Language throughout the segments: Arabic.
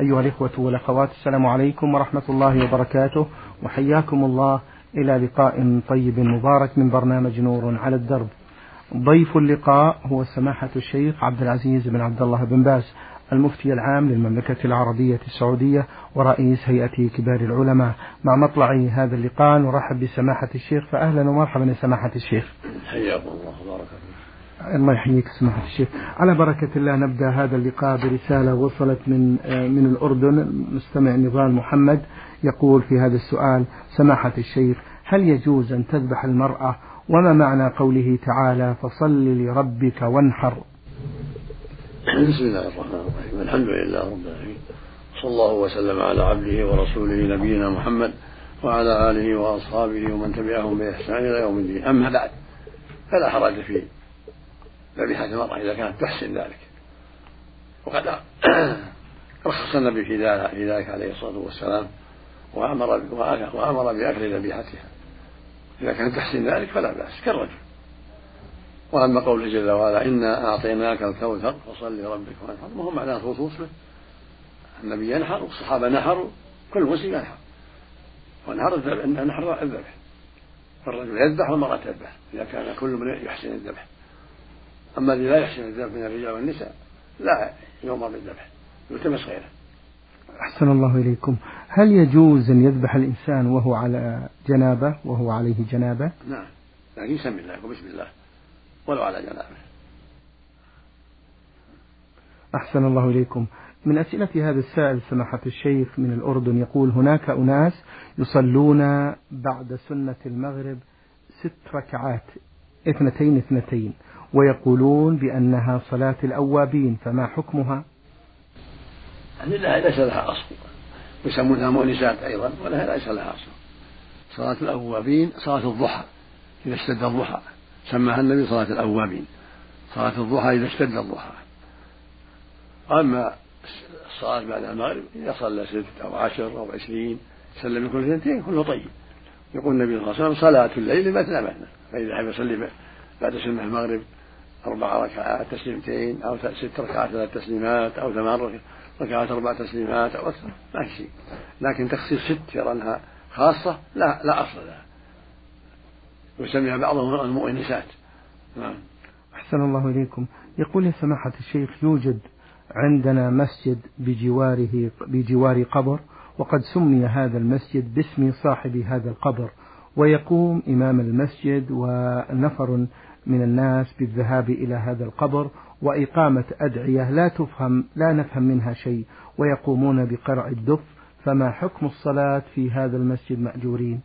أيها الإخوة والأخوات السلام عليكم ورحمة الله وبركاته وحياكم الله إلى لقاء طيب مبارك من برنامج نور على الدرب. ضيف اللقاء هو سماحة الشيخ عبد العزيز بن عبد الله بن باز المفتي العام للمملكة العربية السعودية ورئيس هيئة كبار العلماء. مع مطلع هذا اللقاء نرحب بسماحة الشيخ فأهلا ومرحبا يا سماحة الشيخ. حياكم الله بارك الله يحييك سماحة الشيخ. على بركة الله نبدأ هذا اللقاء برسالة وصلت من من الأردن. مستمع نضال محمد يقول في هذا السؤال سماحة الشيخ هل يجوز أن تذبح المرأة؟ وما معنى قوله تعالى فصل لربك وانحر؟ بسم الله الرحمن الرحيم. الحمد لله رب العالمين. صلى الله وسلم على عبده ورسوله نبينا محمد وعلى آله وأصحابه ومن تبعهم بإحسان إلى يوم الدين. أما بعد فلا حرج في ذبيحة المرأة إذا كانت تحسن ذلك. وقد رخص النبي في ذلك عليه الصلاة والسلام وأمر وأمر بأكل ذبيحتها. إذا كانت تحسن ذلك فلا بأس كالرجل. وأما قوله جل وعلا إنا أعطيناك الكوثر فصل لربك وانحر. ما هو معناه الخصوص به. النبي ينحر والصحابة نحروا كل مسلم ينحر. ونحر الذبح نحر الذبح. فالرجل يذبح والمرأة تذبح إذا كان كل من يحسن الذبح. أما الذي لا يحسن الذبح من الرجال والنساء لا يؤمر بالذبح يلتمس غيره. أحسن الله إليكم. هل يجوز أن يذبح الإنسان وهو على جنابة وهو عليه جنابة؟ نعم. لكن يسمي الله وبسم الله ولو على جنابة. أحسن الله إليكم. من أسئلة هذا السائل سماحة الشيخ من الأردن يقول هناك أناس يصلون بعد سنة المغرب ست ركعات اثنتين اثنتين. ويقولون بأنها صلاة الأوابين فما حكمها؟ لا ليس لها أصل. يسمونها مؤنسات أيضا ولها ليس لها أصل. صلاة الأوابين صلاة الضحى إذا اشتد الضحى. سماها النبي صلاة الأوابين. صلاة الضحى إذا اشتد الضحى. أما الصلاة بعد المغرب إذا صلى ست أو عشر أو عشرين سلم كل اثنتين كله طيب. يقول النبي صلى الله عليه وسلم صلاة الليل مثنى مثنى. فإذا حب يصلي بعد سنة المغرب أربع ركعات تسليمتين أو ست ركعات ثلاث تسليمات أو ثمان ركعات أربع تسليمات أو أكثر. ما في شيء. لكن تخصيص ست يرى أنها خاصة لا لا أصل لها. ويسميها بعضهم المؤنسات. نعم. أحسن الله إليكم. يقول يا سماحة الشيخ يوجد عندنا مسجد بجواره بجوار قبر وقد سمي هذا المسجد باسم صاحب هذا القبر ويقوم إمام المسجد ونفر من الناس بالذهاب إلى هذا القبر وإقامة أدعية لا تفهم لا نفهم منها شيء ويقومون بقرع الدف فما حكم الصلاة في هذا المسجد مأجورين؟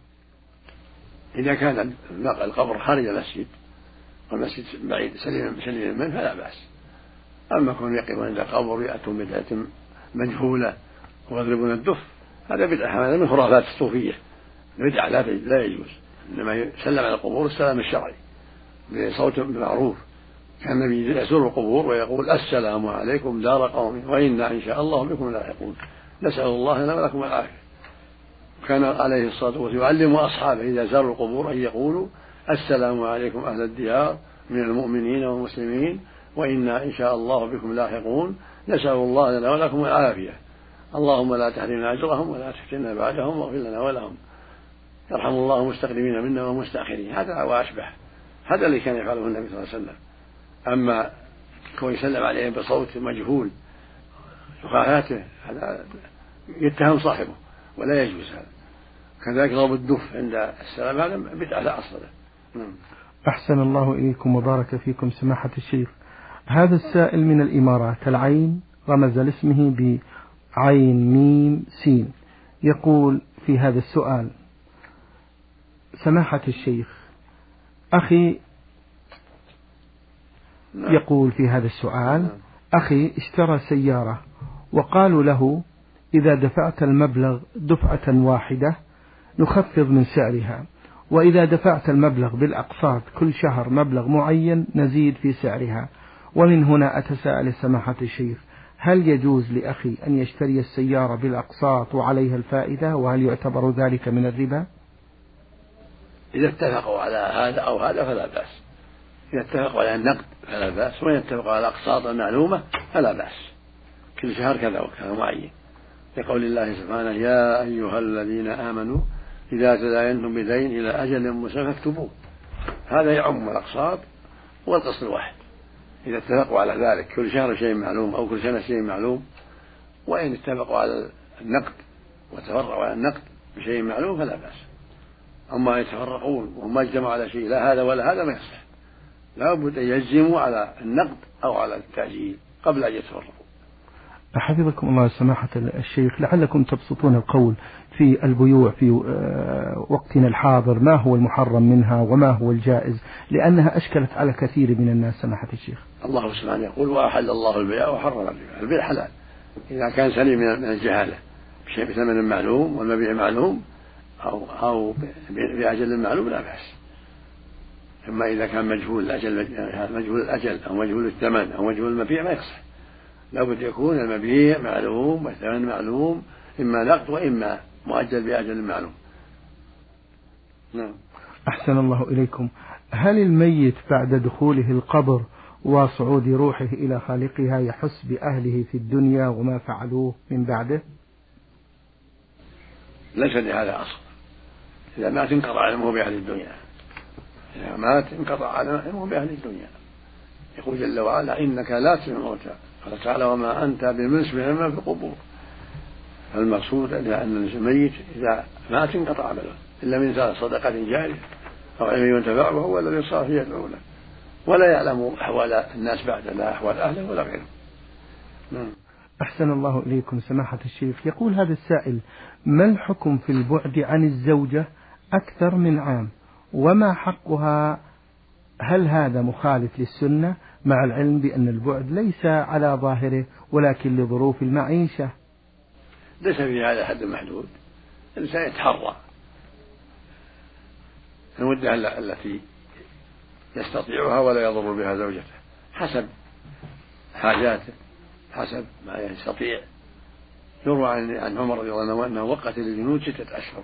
إذا كان القبر خارج المسجد والمسجد بعيد سليم سليم منه فلا بأس. أما كون يقفون عند القبر يأتون بدعة مجهولة ويضربون الدف هذا بدعة هذا من خرافات الصوفية. بدعة لا لا يجوز. إنما يسلم على القبور السلام الشرعي. بصوت معروف كان النبي يزور القبور ويقول السلام عليكم دار قوم وإنا إن شاء الله بكم لاحقون. نسأل الله لنا ولكم العافية. كان عليه الصلاة والسلام يعلم أصحابه إذا زاروا القبور أن يقولوا السلام عليكم أهل الديار من المؤمنين والمسلمين وإنا إن شاء الله بكم لاحقون. نسأل الله لنا ولكم العافية. اللهم لا تحرمنا أجرهم ولا تفتنا بعدهم واغفر لنا ولهم. يرحم الله المستقدمين منا والمستأخرين. هذا وأشبه هذا اللي كان يفعله النبي صلى الله عليه وسلم. أما كون يسلم عليهم بصوت مجهول مخافاته هذا يتهم صاحبه ولا يجوز هذا. كذلك ضرب الدف عند السلام هذا بدعة لا نعم. أحسن الله إليكم وبارك فيكم سماحة الشيخ. هذا السائل من الإمارات العين رمز لاسمه بعين ميم سين. يقول في هذا السؤال سماحة الشيخ أخي. يقول في هذا السؤال. أخي اشترى سيارة وقالوا له إذا دفعت المبلغ دفعة واحدة نخفض من سعرها وإذا دفعت المبلغ بالأقساط كل شهر مبلغ معين نزيد في سعرها ومن هنا أتساءل سماحة الشيخ هل يجوز لأخي أن يشتري السيارة بالأقساط وعليها الفائدة وهل يعتبر ذلك من الربا إذا اتفقوا على هذا أو هذا فلا بأس. إذا اتفقوا على النقد فلا بأس وإن اتفقوا على الأقساط المعلومة فلا بأس. كل شهر كذا وكذا معين. لقول الله سبحانه يا أيها الذين آمنوا إذا تداينتم بدين إلى أجل مسمى فاكتبوه. هذا يعم الأقساط والقسط الواحد. إذا اتفقوا على ذلك كل شهر شيء معلوم أو كل سنة شيء معلوم وإن اتفقوا على النقد وتفرقوا على النقد بشيء معلوم فلا بأس. أما يتفرقون وهم اجتمعوا على شيء لا هذا ولا هذا ما يصح لا بد أن يجزموا على النقد أو على التأجيل قبل أن يتفرقوا. حفظكم الله سماحة الشيخ لعلكم تبسطون القول في البيوع في آه، وقتنا الحاضر ما هو المحرم منها وما هو الجائز؟ لأنها أشكلت على كثير من الناس سماحة الشيخ. الله سبحانه يقول وأحل الله البيع وحرم الربا البيع حلال. إذا كان سليم من الجهالة. بشيء بثمن معلوم والمبيع معلوم أو أو بأجل معلوم لا بأس. أما إذا كان مجهول الأجل مجهول الأجل أو مجهول الثمن أو مجهول المبيع ما يصح. لابد يكون المبيع معلوم والثمن معلوم إما نقد وإما مؤجل بأجل معلوم. نعم. أحسن الله إليكم. هل الميت بعد دخوله القبر وصعود روحه إلى خالقها يحس بأهله في الدنيا وما فعلوه من بعده؟ ليس لهذا أصل. إذا مات انقطع علمه بأهل الدنيا. إذا مات انقطع علمه بأهل الدنيا. يقول جل وعلا إنك لا تسمع الموتى. قال تعالى وما أنت بمسمع من في القبور. فالمقصود أن الميت إذا مات انقطع عمله إلا من صدقة جارية أو علم ينتفع به الذي صار يدعو له. ولا يعلم أحوال الناس بعد لا أحوال أهله ولا غيره. نعم. أحسن الله إليكم سماحة الشيخ. يقول هذا السائل ما الحكم في البعد عن الزوجة أكثر من عام. وما حقها هل هذا مخالف للسنة؟ مع العلم بأن البعد ليس على ظاهره ولكن لظروف المعيشة. ليس في هذا حد محدود. الإنسان يتحرى. المدة التي يستطيعها ولا يضر بها زوجته. حسب حاجاته حسب ما يستطيع. يروى عن عمر رضي الله عنه أنه وقت للجنود ستة أشهر.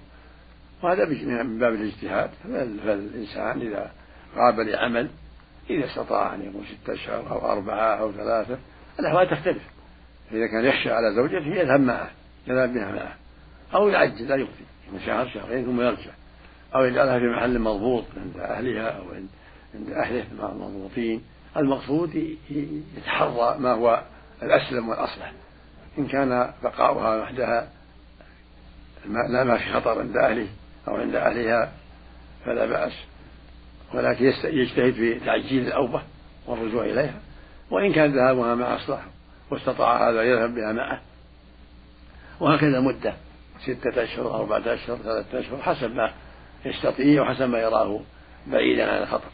وهذا من باب الاجتهاد. فالإنسان إذا غاب لعمل إذا استطاع أن يقول ستة أشهر أو أربعة أو ثلاثة الأحوال تختلف. إذا كان يخشى على زوجته يذهب معه يذهب بها معه. أو يعجل لا يقضي من شهر شهرين ثم يرجع. أو يجعلها في محل مضبوط عند أهلها أو عند أهله المضبوطين. المقصود يتحرى ما هو الأسلم والأصلح. إن كان بقاؤها وحدها لا ما في خطر عند أهله. أو عند أهلها فلا بأس. ولكن يجتهد في تعجيل الأوبة والرجوع إليها وإن كان ذهابها مع أصلح واستطاع هذا يذهب بها معه. وهكذا مدة ستة أشهر أربعة أشهر ثلاثة أشهر حسب ما يستطيع وحسب ما يراه بعيدا عن الخطر.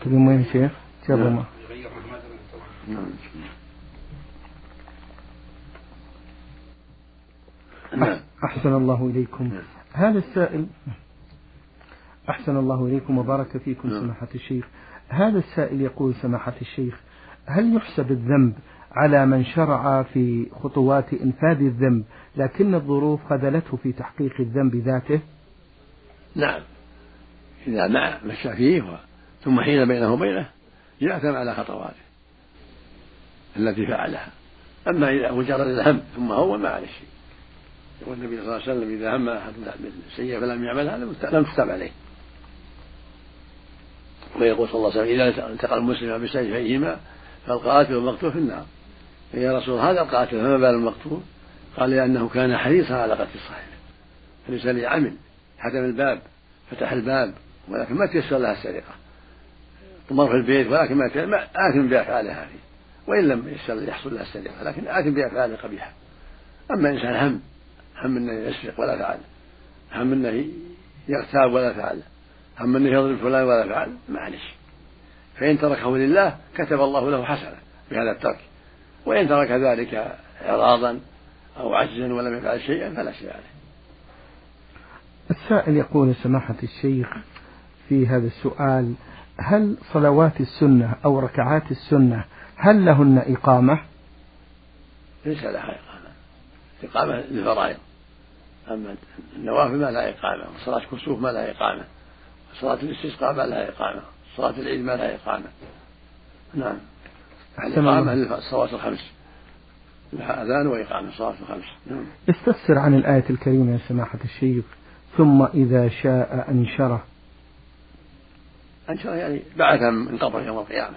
تبي وين شيخ؟ جاب نعم. أحسن الله إليكم. نعم. هذا السائل أحسن الله إليكم وبارك فيكم نعم. سماحة الشيخ. هذا السائل يقول سماحة الشيخ هل يحسب الذنب على من شرع في خطوات إنفاذ الذنب لكن الظروف خذلته في تحقيق الذنب ذاته؟ نعم. إذا مع مشى فيه ثم حين بينه وبينه يأثم على خطواته التي فعلها. أما إذا مجرد الهم ثم هو ما عليه شيء. يقول النبي صلى الله عليه وسلم إذا هم أحد بالسيئة فلم يعملها لم تكتب عليه. ويقول صلى الله عليه وسلم إذا التقى المسلم بسيفيهما فالقاتل والمقتول في النار. يا رسول هذا القاتل فما بال المقتول؟ قال لأنه كان حريصا على قتل صاحبه الإنسان عمل حكم الباب فتح الباب ولكن ما تيسر لها السرقة. طمر في البيت ولكن ما آثم بأفعاله هذه. وإن لم يحصل لها السرقة لكن آثم بأفعال قبيحة. أما إنسان هم هم أنه يسرق ولا فعل. هم أنه يغتاب ولا فعل. هم أنه يضرب فلان ولا فعل. معلش. فإن تركه لله كتب الله له حسنة بهذا الترك. وإن ترك ذلك إعراضا أو عجزا ولم يفعل شيئا فلا شيء عليه. السائل يقول سماحة الشيخ في هذا السؤال هل صلوات السنة أو ركعات السنة هل لهن إقامة؟ ليس لها إقامة إقامة للفرائض. أما النوافل ما لها إقامة وصلاة كسوف ما لها إقامة صلاة الاستسقاء ما لها إقامة صلاة العيد ما لها إقامة. نعم. الإقامة للصلوات الخمس الخمس. أحسن الله. إليكم. هل لها أذان وإقامة الصلاة الخمس. نعم. استفسر عن الآية الكريمة يا سماحة الشيخ ثم إذا شاء أنشره. أنشره يعني بعثهم من قبر يوم القيامة.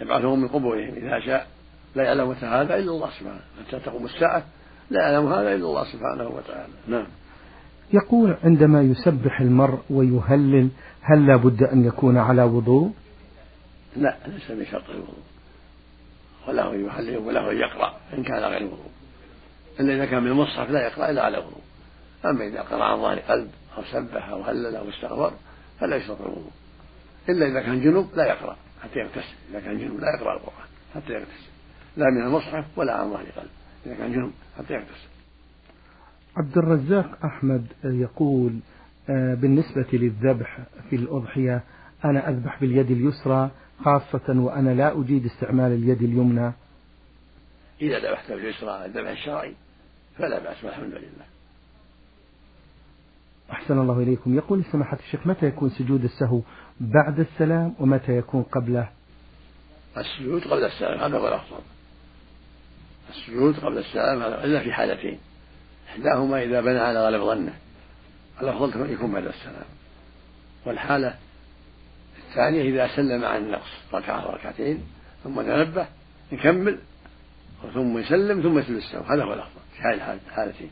يبعثهم من قبورهم إذا شاء. لا يعلم هذا إلا الله سبحانه حتى تقوم الساعة لا يعلم هذا إلا الله سبحانه وتعالى. نعم. يقول عندما يسبح المرء ويهلل هل لا بد أن يكون على وضوء؟ لا ليس بشرط الوضوء. وله يحلل وله يقرأ إن كان غير وضوء. إلا إذا كان من المصحف لا يقرأ إلا على وضوء. أما إذا قرأ عن ظهر قلب أو سبح أو هلل أو استغفر فلا يشرط الوضوء. إلا إذا كان جنوب لا يقرأ حتى يغتسل. إذا كان جنوب لا يقرأ القرآن حتى يغتسل. لا من المصحف ولا عن ظهر قلب. إذا كان جنوب حتى يغتسل عبد الرزاق أحمد يقول آه، بالنسبة للذبح في الأضحية أنا أذبح باليد اليسرى خاصة وأنا لا أجيد استعمال اليد اليمنى. إذا ذبحت باليسرى الذبح الشرعي فلا بأس والحمد لله. أحسن الله إليكم. يقول سماحة الشيخ متى يكون سجود السهو؟ بعد السلام ومتى يكون قبله؟ السجود قبل السلام هذا هو الأفضل. السجود قبل السلام إلا في حالتين. إحداهما إذا بنى على غالب ظنه. الأفضل يكون بعد السلام. والحالة الثانية إذا سلم عن النقص ركعة ركعتين ثم تنبه يكمل ثم يسلم ثم يسلم السلام. هذا هو الأفضل في هذه الحالتين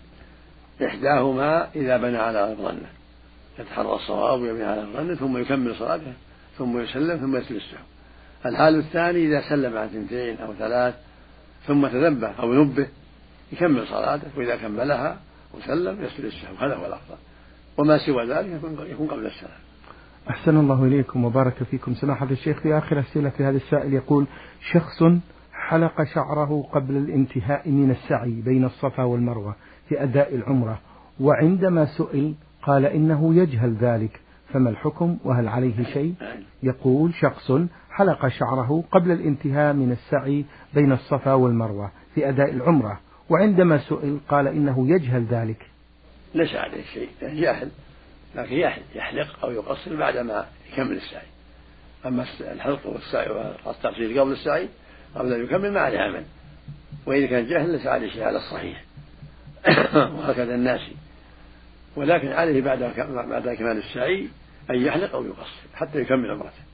إحداهما إذا بنى على غالب ظنه. يتحرى الصواب ويبني على ظنه ثم يكمل صلاته ثم يسلم ثم يسلم السلام. الحال الثاني إذا سلم عن اثنتين أو ثلاث ثم تنبه أو ينبه يكمل صلاته وإذا كملها وسلم يسجد السهو هذا هو الأفضل. وما سوى ذلك يكون قبل السلام. أحسن الله إليكم وبارك فيكم. سماحة الشيخ في آخر أسئلة هذا السائل يقول شخص حلق شعره قبل الانتهاء من السعي بين الصفا والمروة في أداء العمرة وعندما سئل قال إنه يجهل ذلك فما الحكم؟ وهل عليه شيء؟ يقول شخص حلق شعره قبل الانتهاء من السعي بين الصفا والمروة في أداء العمرة وعندما سئل قال إنه يجهل ذلك. ليس عليه شيء جاهل لكن يحلق أو يقصر بعدما يكمل السعي. أما الحلق والسعي والتقصير قبل السعي قبل أن يكمل ما عليه عمل. وإذا كان جاهل ليس عليه شيء على الصحيح وهكذا الناس. ولكن عليه بعد بعد كمال السعي أن يحلق أو يقصر حتى يكمل عمرته.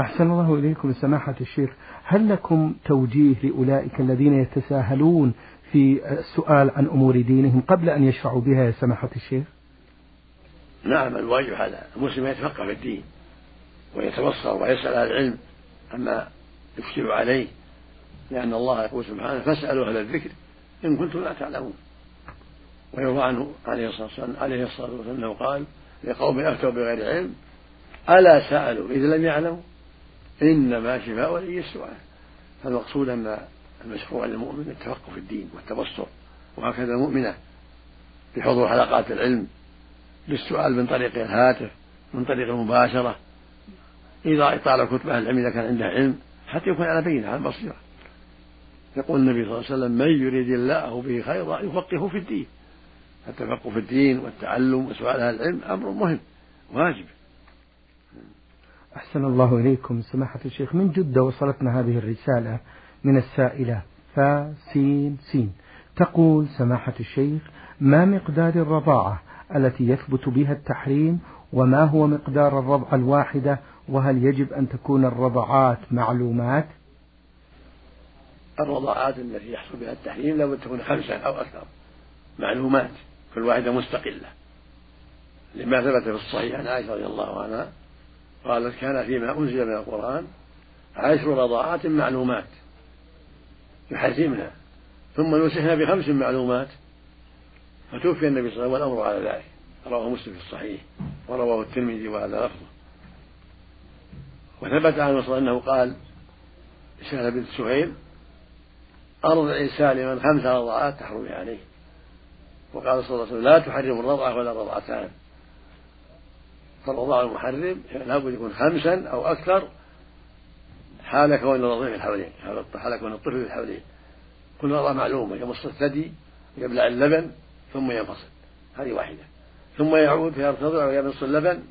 أحسن الله إليكم سماحة الشيخ. هل لكم توجيه لأولئك الذين يتساهلون في السؤال عن أمور دينهم قبل أن يشرعوا بها يا سماحة الشيخ؟ نعم الواجب هذا المسلم يتفقه في الدين ويتبصر ويسأل أهل العلم عما يشكل عليه لأن الله يقول سبحانه فاسألوا أهل الذكر إن كنتم لا تعلمون. ويروى عنه عليه الصلاة والسلام عليه الصلاة والسلام قال لقوم أفتوا بغير علم ألا سألوا إذا لم يعلموا؟ إنما شفاء ولي السؤال فالمقصود أن المشروع للمؤمن التفقه في الدين والتبصر وهكذا المؤمنة بحضور حلقات العلم بالسؤال من طريق الهاتف من طريق المباشرة إذا إطالة كتب أهل العلم إذا كان عنده علم حتى يكون على بينة على بصيرة. يقول النبي صلى الله عليه وسلم من يريد الله به خيرا يفقهه في الدين. التفقه في الدين والتعلم وسؤال أهل العلم أمر مهم واجب. أحسن الله إليكم سماحة الشيخ. من جدة وصلتنا هذه الرسالة من السائلة فا سين سين تقول سماحة الشيخ ما مقدار الرضاعة التي يثبت بها التحريم وما هو مقدار الرضعة الواحدة؟ وهل يجب أن تكون الرضعات معلومات؟ الرضاعات التي يحصل بها التحريم لابد تكون خمسة أو أكثر. معلومات كل واحدة مستقلة. لما ثبت في الصحيح عن عائشة رضي الله عنها قالت كان فيما أنزل من القرآن عشر رضاعات معلومات يحرمنا ثم نسخنا بخمس معلومات فتوفي النبي صلى الله عليه وسلم والأمر على ذلك. رواه مسلم في الصحيح ورواه الترمذي وهذا لفظه وثبت عن الرسول أنه قال لسهل بنت سهيل أرضع سالما خمس رضعات تحرمي عليه. وقال صلى الله عليه وسلم لا تحرم الرضعة ولا الرضعتان. فالرضاع المحرم لابد يكون خمسا أو أكثر. حال كون الرضيع في الحولين حال كون الطفل في الحولين كل رضاع معلومة يمص الثدي يبلع اللبن ثم ينفصل. هذه واحدة. ثم يعود فيرتضع ويمص اللبن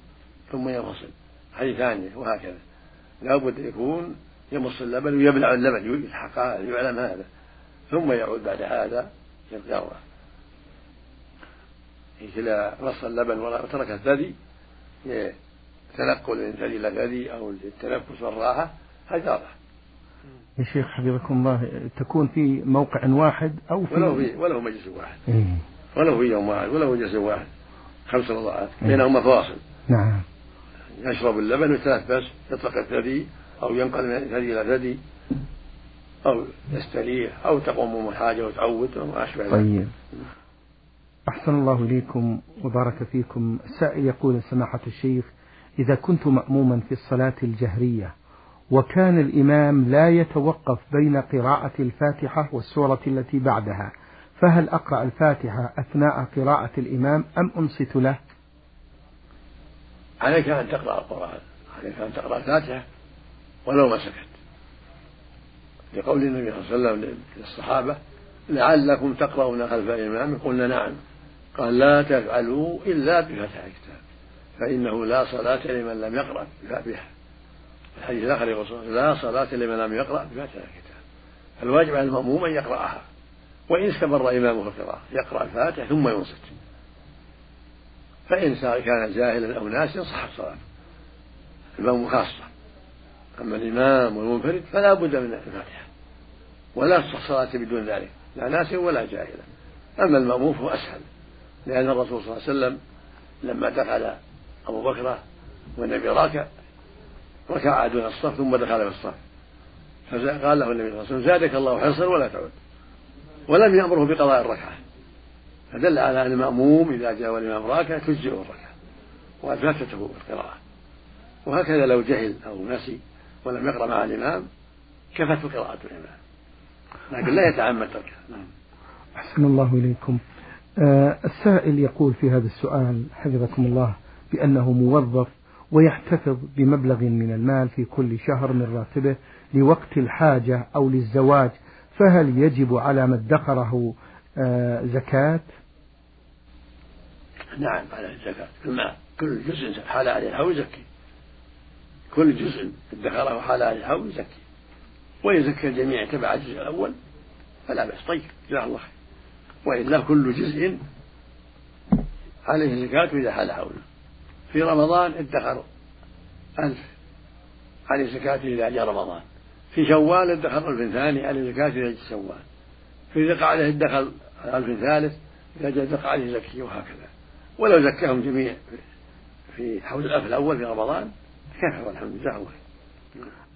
ثم ينفصل. هذه ثانية وهكذا. لابد يكون يمص اللبن ويبلع اللبن يلحق يعلم هذا. ثم يعود بعد هذا للقراءة مثل رص اللبن وترك الثدي لتنقل من ثدي إلى ثدي أو للتنفس والراحة هذا يا شيخ حفظكم الله تكون في موقع واحد أو في ولو في ولو مجلس واحد. إيه؟ ولو في يوم واحد ولو مجلس واحد. خمس رضاعات. إيه؟ بينهما فواصل نعم. يشرب اللبن ويتنفس يطلق الثدي أو ينقل من ثدي إلى ثدي أو يستريح أو تقوم حاجة وتعود وما أشبه ذلك. طيب. أحسن الله إليكم وبارك فيكم. السائل يقول سماحة الشيخ إذا كنت مأموما في الصلاة الجهرية وكان الإمام لا يتوقف بين قراءة الفاتحة والسورة التي بعدها فهل أقرأ الفاتحة أثناء قراءة الإمام أم أنصت له؟ عليك أن تقرأ القرآن عليك أن تقرأ الفاتحة ولو ما سكت. لقول النبي صلى الله عليه وسلم للصحابة لعلكم تقرؤون خلف الإمام قلنا نعم. قال لا تفعلوا إلا بفتح الكتاب فإنه لا صلاة لمن لم يقرأ بها الحديث الآخر يقول لا صلاة لمن لم يقرأ بفتح الكتاب. الواجب على المأموم أن يقرأها وإن استمر إمامه في القراءة يقرأ الفاتحة ثم ينصت. فإن كان جاهلا أو ناسيا صحت صلاته. المأموم خاصة. أما الإمام والمنفرد فلا بد من الفاتحة ولا تصح صلاة بدون ذلك لا ناسيا ولا جاهلا. أما المأموم فهو أسهل. لأن الرسول صلى الله عليه وسلم لما دخل أبو بكر والنبي راكع ركع دون الصف ثم دخل في الصف. فقال له النبي صلى الله عليه وسلم زادك الله حرصا ولا تعود ولم يأمره بقضاء الركعة. فدل على أن المأموم إذا جاء والإمام راكع تجزئه الركعة وقد فاتته القراءة وهكذا لو جهل أو نسي ولم يقرأ مع الإمام كفته قراءة الإمام. لكن لا يتعمد تركها. نعم. أحسن الله إليكم. السائل يقول في هذا السؤال حفظكم الله بأنه موظف ويحتفظ بمبلغ من المال في كل شهر من راتبه لوقت الحاجة أو للزواج فهل يجب على ما ادخره آه زكاة؟ نعم على الزكاة. المال كل جزء حال عليه الحول يزكي. كل جزء ادخره حال عليه الحول يزكي. ويزكي الجميع تبع الجزء الأول فلا بأس. طيب جزاه الله خير. وإلا كل جزء عليه زكاة إذا حال حوله. في رمضان ادخر ألف عليه زكاة إذا جاء رمضان. في شوال ادخر ألف ثاني عليه زكاة إذا جاء شوال. في ذي قعدة ادخر ألف ثالث إذا جاء ذي قعدة زكي وهكذا. ولو زكاهم جميع في حول الألف الأول في رمضان كفى والحمد لله.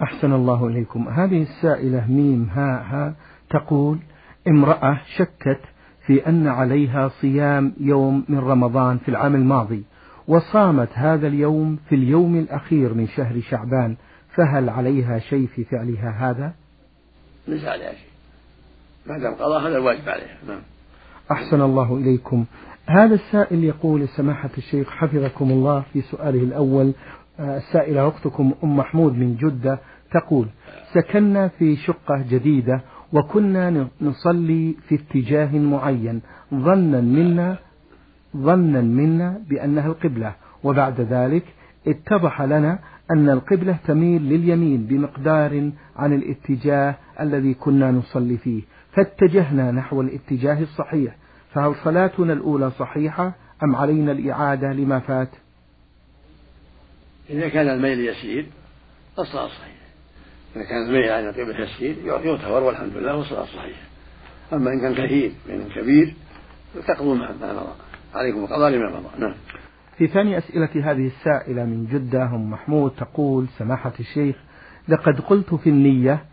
أحسن الله إليكم. هذه السائلة ميم ها ها تقول امرأة شكت في أن عليها صيام يوم من رمضان في العام الماضي وصامت هذا اليوم في اليوم الأخير من شهر شعبان فهل عليها شيء في فعلها هذا؟ ليس عليها شيء. ما دام قضى هذا الواجب عليها. نعم. أحسن الله إليكم. هذا السائل يقول سماحة الشيخ حفظكم الله في سؤاله الأول. آه، السائلة أختكم أم محمود من جدة تقول سكننا في شقة جديدة وكنا نصلي في اتجاه معين. ظنا منا ظنا منا بأنها القبلة. وبعد ذلك اتضح لنا أن القبلة تميل لليمين بمقدار عن الاتجاه الذي كنا نصلي فيه. فاتجهنا نحو الاتجاه الصحيح. فهل صلاتنا الأولى صحيحة أم علينا الإعادة لما فات؟ إذا كان الميل يسير فالصلاة صحيحة إذا كان الميل عن القبلة يسير يعتبر والحمد لله والصلاة صحيحة أما إن كان كثير من كبير فتقضوا ما مضى. عليكم القضاء لما مضى. نعم. في ثاني أسئلة هذه السائلة من جدة أم محمود تقول سماحة الشيخ لقد قلت في النية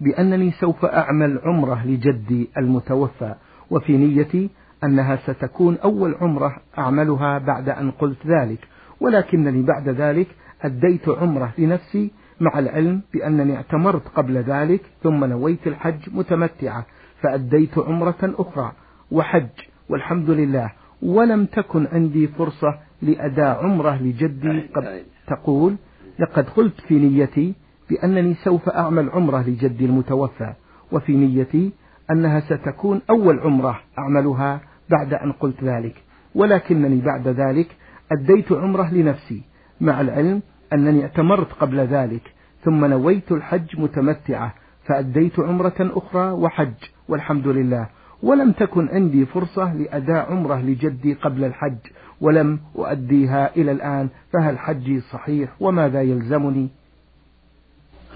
بأنني سوف أعمل عمرة لجدي المتوفى وفي نيتي أنها ستكون أول عمرة أعملها بعد أن قلت ذلك ولكنني بعد ذلك أديت عمرة لنفسي مع العلم بأنني اعتمرت قبل ذلك ثم نويت الحج متمتعة فأديت عمرة أخرى وحج والحمد لله ولم تكن عندي فرصة لأداء عمرة لجدي قد تقول لقد قلت في نيتي بأنني سوف أعمل عمرة لجدي المتوفى وفي نيتي أنها ستكون أول عمرة أعملها بعد أن قلت ذلك ولكنني بعد ذلك أديت عمرة لنفسي مع العلم أنني اعتمرت قبل ذلك ثم نويت الحج متمتعة فأديت عمرة أخرى وحج والحمد لله. ولم تكن عندي فرصة لأداء عمرة لجدي قبل الحج ولم أؤديها إلى الآن فهل حجي صحيح وماذا يلزمني؟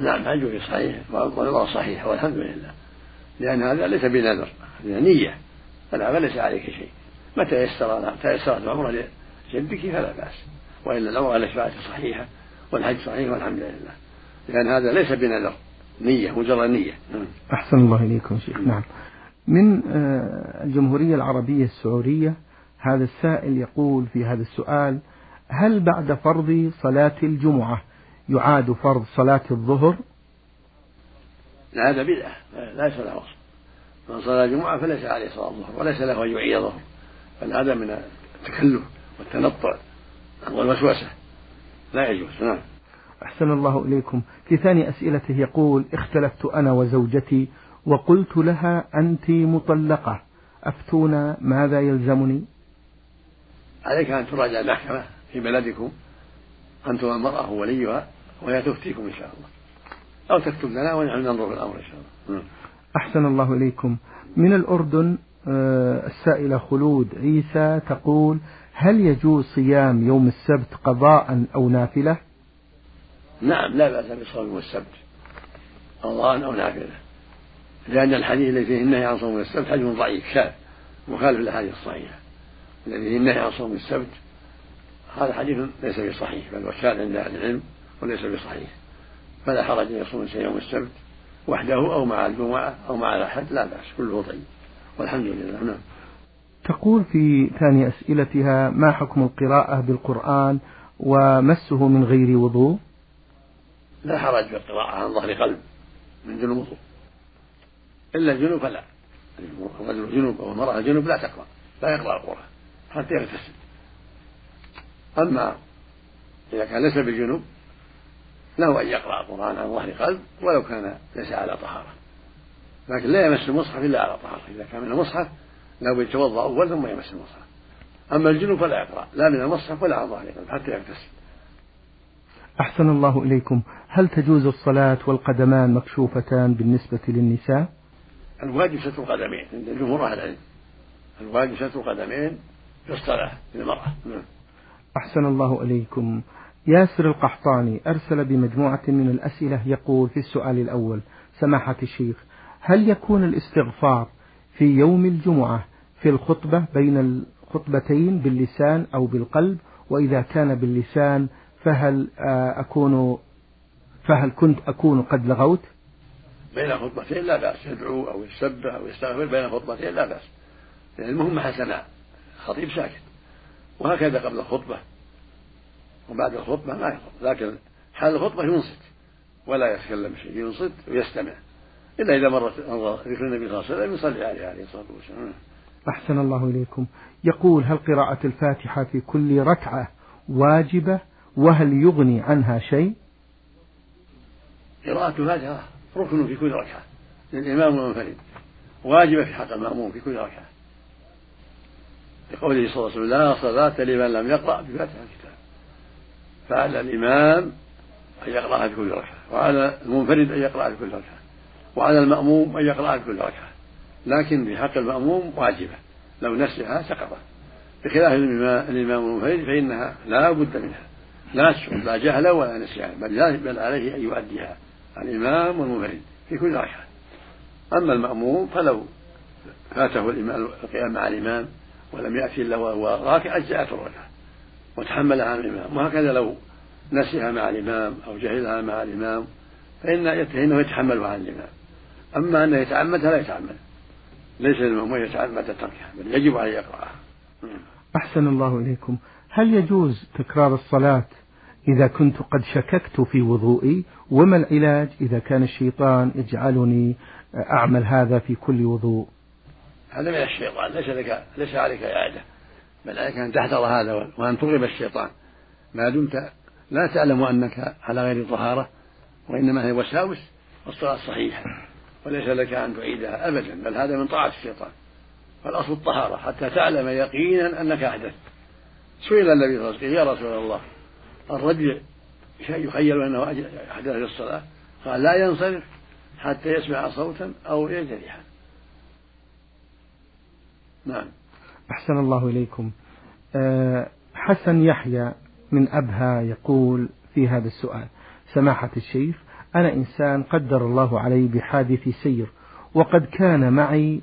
نعم حجك صحيح والعمرة صحيح والحمد لله. لأن هذا ليس بنذر نية فلا ليس عليك شيء. متى يسر تيسرت العمرة لجدك فلا بأس وإلا العمرة الأشفاعة صحيحة. والحج صحيح والحمد لله. لأن هذا ليس بنذر نية مجرد نية. نعم. أحسن الله إليكم شيخ. نعم. من آه، الجمهورية العربية السعودية هذا السائل يقول في هذا السؤال هل بعد فرض صلاة الجمعة يعاد فرض صلاة الظهر؟ لا هذا بدعة. ليس له أصل من صلى الجمعة فليس عليه صلاة الظهر وليس له أن يعيد ظهر بل هذا من التكلف والتنطع والوسوسة. لا يجوز نعم. أحسن الله إليكم. في ثاني أسئلته يقول اختلفت أنا وزوجتي وقلت لها أنت مطلقة. أفتونا ماذا يلزمني؟ عليك أن تراجع المحكمة في بلدكم أنتم المرأة وليها وهي تفتيكم إن شاء الله. أو تكتب لنا ونحن ننظر في الأمر إن شاء الله. نعم. أحسن الله إليكم. من الأردن آه، السائلة خلود عيسى تقول هل يجوز صيام يوم السبت قضاء أو نافلة؟ نعم لا بأس بالصوم يوم السبت. قضاء أو نافلة. لأن الحديث الذي فيه النهي عن صوم السبت حديث ضعيف شاذ مخالف للأحاديث الصحيحة. الذي فيه النهي عن صوم السبت هذا حديث ليس بصحيح بل هو شاذ عند أهل العلم وليس بصحيح. فلا حرج أن يصوم يوم السبت وحده أو مع الجمعة أو مع الأحد لا بأس كله طيب والحمد لله نعم. تقول في ثاني أسئلتها ما حكم القراءة بالقرآن ومسه من غير وضوء؟ لا حرج في القراءة عن ظهر قلب من دون وضوء. إلا الجنوب فلا. الرجل جنوب أو المرأة جنوب لا تقرأ لا يقرأ القرآن حتى يغتسل. أما إذا كان ليس بجنوب له أن يقرأ القرآن عن ظهر قلب ولو كان ليس على طهارة. لكن لا يمس المصحف إلا على طهارة. إذا كان من المصحف لا يتوضأ أول ثم يمس المصحف. أما الجنوب فلا يقرأ لا من المصحف ولا عن ظهر حتى يغتسل أحسن الله إليكم. هل تجوز الصلاة والقدمان مكشوفتان بالنسبة للنساء؟ الواجب ستر القدمين. عند جمهور أهل العلم. الواجب ستر القدمين في الصلاة للمرأة. نعم. أحسن الله إليكم. ياسر القحطاني أرسل بمجموعة من الأسئلة يقول في السؤال الأول سماحة الشيخ هل يكون الاستغفار في يوم الجمعة في الخطبة بين الخطبتين باللسان أو بالقلب وإذا كان باللسان فهل آه، أكون فهل كنت أكون قد لغوت؟ بين خطبتين لا بأس يدعو أو يسبح أو يستغفر بين خطبتين لا بأس. لأن المهم حسنا خطيب ساكت. وهكذا قبل الخطبة. وبعد الخطبة ما يخطب لكن حال الخطبة ينصت ولا يتكلم شيء ينصت ويستمع. إلا إذا مرت ذكر النبي صلى الله عليه وسلم يصلي عليه عليه الصلاة والسلام. أحسن الله إليكم. يقول هل قراءة الفاتحة في كل ركعة واجبة؟ وهل يغني عنها شيء؟ قراءة الفاتحة ركن في كل ركعة للإمام والمنفرد. واجبة في حق المأموم في كل ركعة. لقوله صلى الله عليه وسلم لا صلاة لمن لم يقرأ بفاتحة الكتاب. فعلى الإمام أن يقرأها في كل ركعة وعلى المنفرد أن يقرأها في كل ركعة. وعلى المأموم أن يقرأها في كل ركعة. لكن في حق المأموم واجبة. لو نسيها سقطت. بخلاف الإمام المنفرد فإنها لا بد منها. لا لا جهل ولا نسيان. بل, بل عليه أن يؤديها. الإمام والمنفرد في كل ركعة. أما المأموم فلو فاته القيام مع الإمام ولم يأتي إلا وهو راكع أجزأته الركعة. وتحملها عن الإمام. وهكذا لو نسيها مع الإمام أو جهلها مع الإمام فإن فإنه يتحملها عن الإمام. أما أنه يتعمدها لا يتعمد. ليس للمأموم يتعمد تركها بل يجب عليه يقرأها. أحسن الله إليكم. هل يجوز تكرار الصلاة إذا كنت قد شككت في وضوئي؟ وما العلاج إذا كان الشيطان يجعلني أعمل هذا في كل وضوء؟ هذا من الشيطان ليس لك ليس عليك إعادة. بل عليك أن تحذر هذا وأن تغلب الشيطان. ما دمت لا تعلم أنك على غير طهارة وإنما هي وساوس والصلاة صحيحة وليس لك أن تعيدها أبدا بل هذا من طاعة الشيطان. فالأصل الطهارة حتى تعلم يقينا أنك أحدثت سئل النبي صلى الله عليه وسلم يا رسول الله الرجل يخيل أنه احدث في الصلاة؟ قال لا ينصرف حتى يسمع صوتا أو يجد ريحا نعم. أحسن الله إليكم. أه حسن يحيى من أبها يقول في هذا السؤال سماحة الشيخ أنا إنسان قدر الله علي بحادث سير وقد كان معي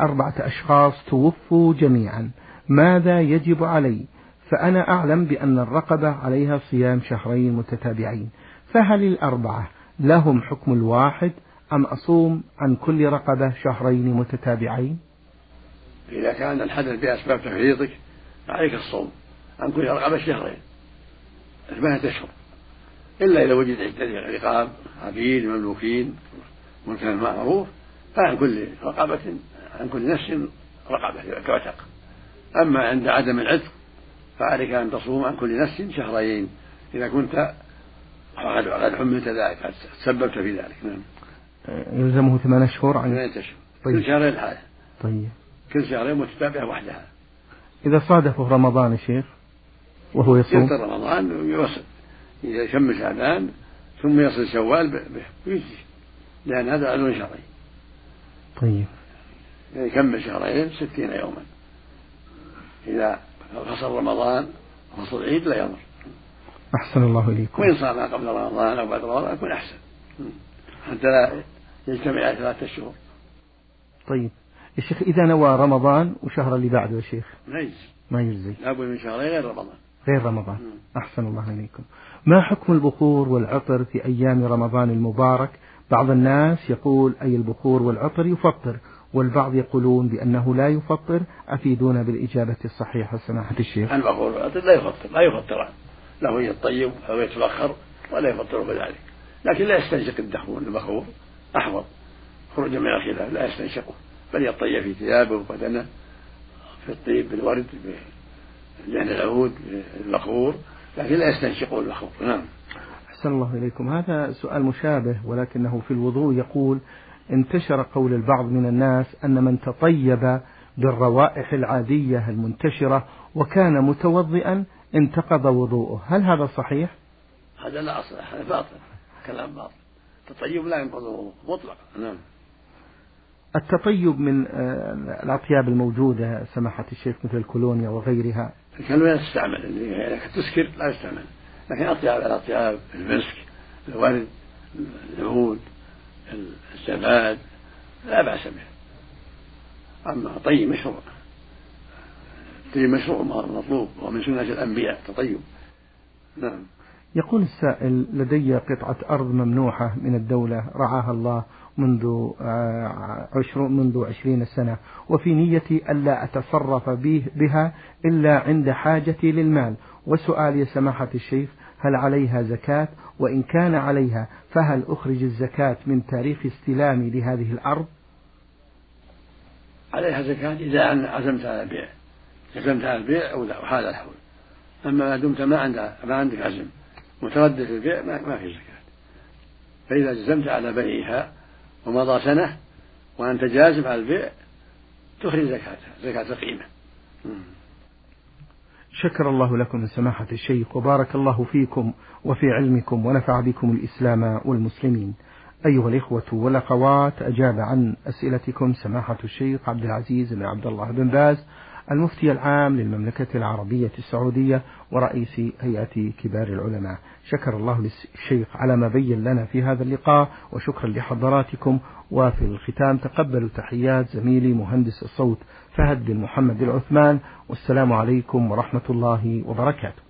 أربعة أشخاص توفوا جميعا. ماذا يجب علي؟ فأنا أعلم بأن الرقبة عليها صيام شهرين متتابعين. فهل الأربعة لهم حكم الواحد أم أصوم عن كل رقبة شهرين متتابعين؟ إذا كان الحدث بأسباب تفريطك فعليك الصوم عن كل رقبة شهرين ثمانية أشهر. إلا إذا وجد عدة رقاب عبيد مملوكين ملكا معروف فعن كل رقبة عن كل نفس رقبة تعتق. أما عند عدم العتق فعليك أن تصوم عن كل نفس شهرين. إذا كنت قد حملت ذلك قد تسببت في ذلك. نعم. يلزمه ثمان أشهر عن ثمانية أشهر. طيب. كل شهرين حالة طيب. كل شهرين متتابعة وحدها. إذا صادفه رمضان يا شيخ وهو يصوم. يفطر رمضان ويوصل. إذا كمل شعبان ثم يصل شوال ويجزي لأن هذا عدو شرعي. طيب. يعني يكمل شهرين ستين يوما. إذا فصل رمضان وفصل العيد لا يضر. أحسن الله إليكم. وإن صام قبل رمضان أو بعد رمضان يكون أحسن. حتى لا يجتمع ثلاثة شهور. طيب. يا شيخ إذا نوى رمضان وشهر اللي بعده يا شيخ؟ ما يجزي. ما يجزي. لابد من شهرين غير رمضان. غير رمضان. أحسن الله إليكم. ما حكم البخور والعطر في أيام رمضان المبارك؟ بعض الناس يقول أي البخور والعطر يفطر والبعض يقولون بأنه لا يفطر. أفيدونا بالإجابة الصحيحة سماحة الشيخ. البخور والعطر لا يفطر لا يفطران. له يطيب أو يتبخر ولا يفطر بذلك. لكن لا يستنشق الدخون البخور أحوط. خروجا من الخلاف لا يستنشقه. بل يطيب في ثيابه وبدنه في الطيب بالورد لأن العود البخور لكن لا يستنشقون البخور نعم. أحسن الله إليكم. هذا سؤال مشابه ولكنه في الوضوء يقول انتشر قول البعض من الناس أن من تطيب بالروائح العادية المنتشرة وكان متوضئا انتقض وضوءه. هل هذا صحيح؟ هذا لا أصل هذا باطل كلام باطل. التطيب لا ينقض الوضوء مطلقا نعم. التطيب من آه، الأطياب الموجودة سماحة الشيخ مثل الكولونيا وغيرها الكولونيا تستعمل اللي تسكر لا يستعمل. لكن أطياب الأطياب المسك الورد العود الزباد لا بأس به. أما طيب مشروع طيب مشروع مطلوب ومن سنة الأنبياء تطيب. نعم. يقول السائل لدي قطعة أرض ممنوحة من الدولة رعاها الله. منذ آه، عشرون منذ عشرين سنة. وفي نيتي ألا أتصرف به بها إلا عند حاجتي للمال. وسؤالي سماحة الشيخ هل عليها زكاة؟ وإن كان عليها فهل أخرج الزكاة من تاريخ استلامي لهذه الأرض؟ عليها زكاة إذا عزمت على البيع. عزمت على البيع أو لا وحال الحول. أما ما دمت ما عندك ما عندك عزم. متردد في البيع ما, ما في زكاة. فإذا جزمت على بيعها ومضى سنة وأنت جازم على البيع تخرج زكاتها زكاة القيمة شكر الله لكم سماحة الشيخ وبارك الله فيكم وفي علمكم ونفع بكم الإسلام والمسلمين. أيها الإخوة والأخوات أجاب عن أسئلتكم سماحة الشيخ عبد العزيز بن عبد الله بن باز المفتي العام للمملكة العربية السعودية ورئيس هيئة كبار العلماء. شكر الله للشيخ على ما بين لنا في هذا اللقاء وشكرا لحضراتكم. وفي الختام تقبلوا تحيات زميلي مهندس الصوت فهد بن محمد العثمان. والسلام عليكم ورحمة الله وبركاته.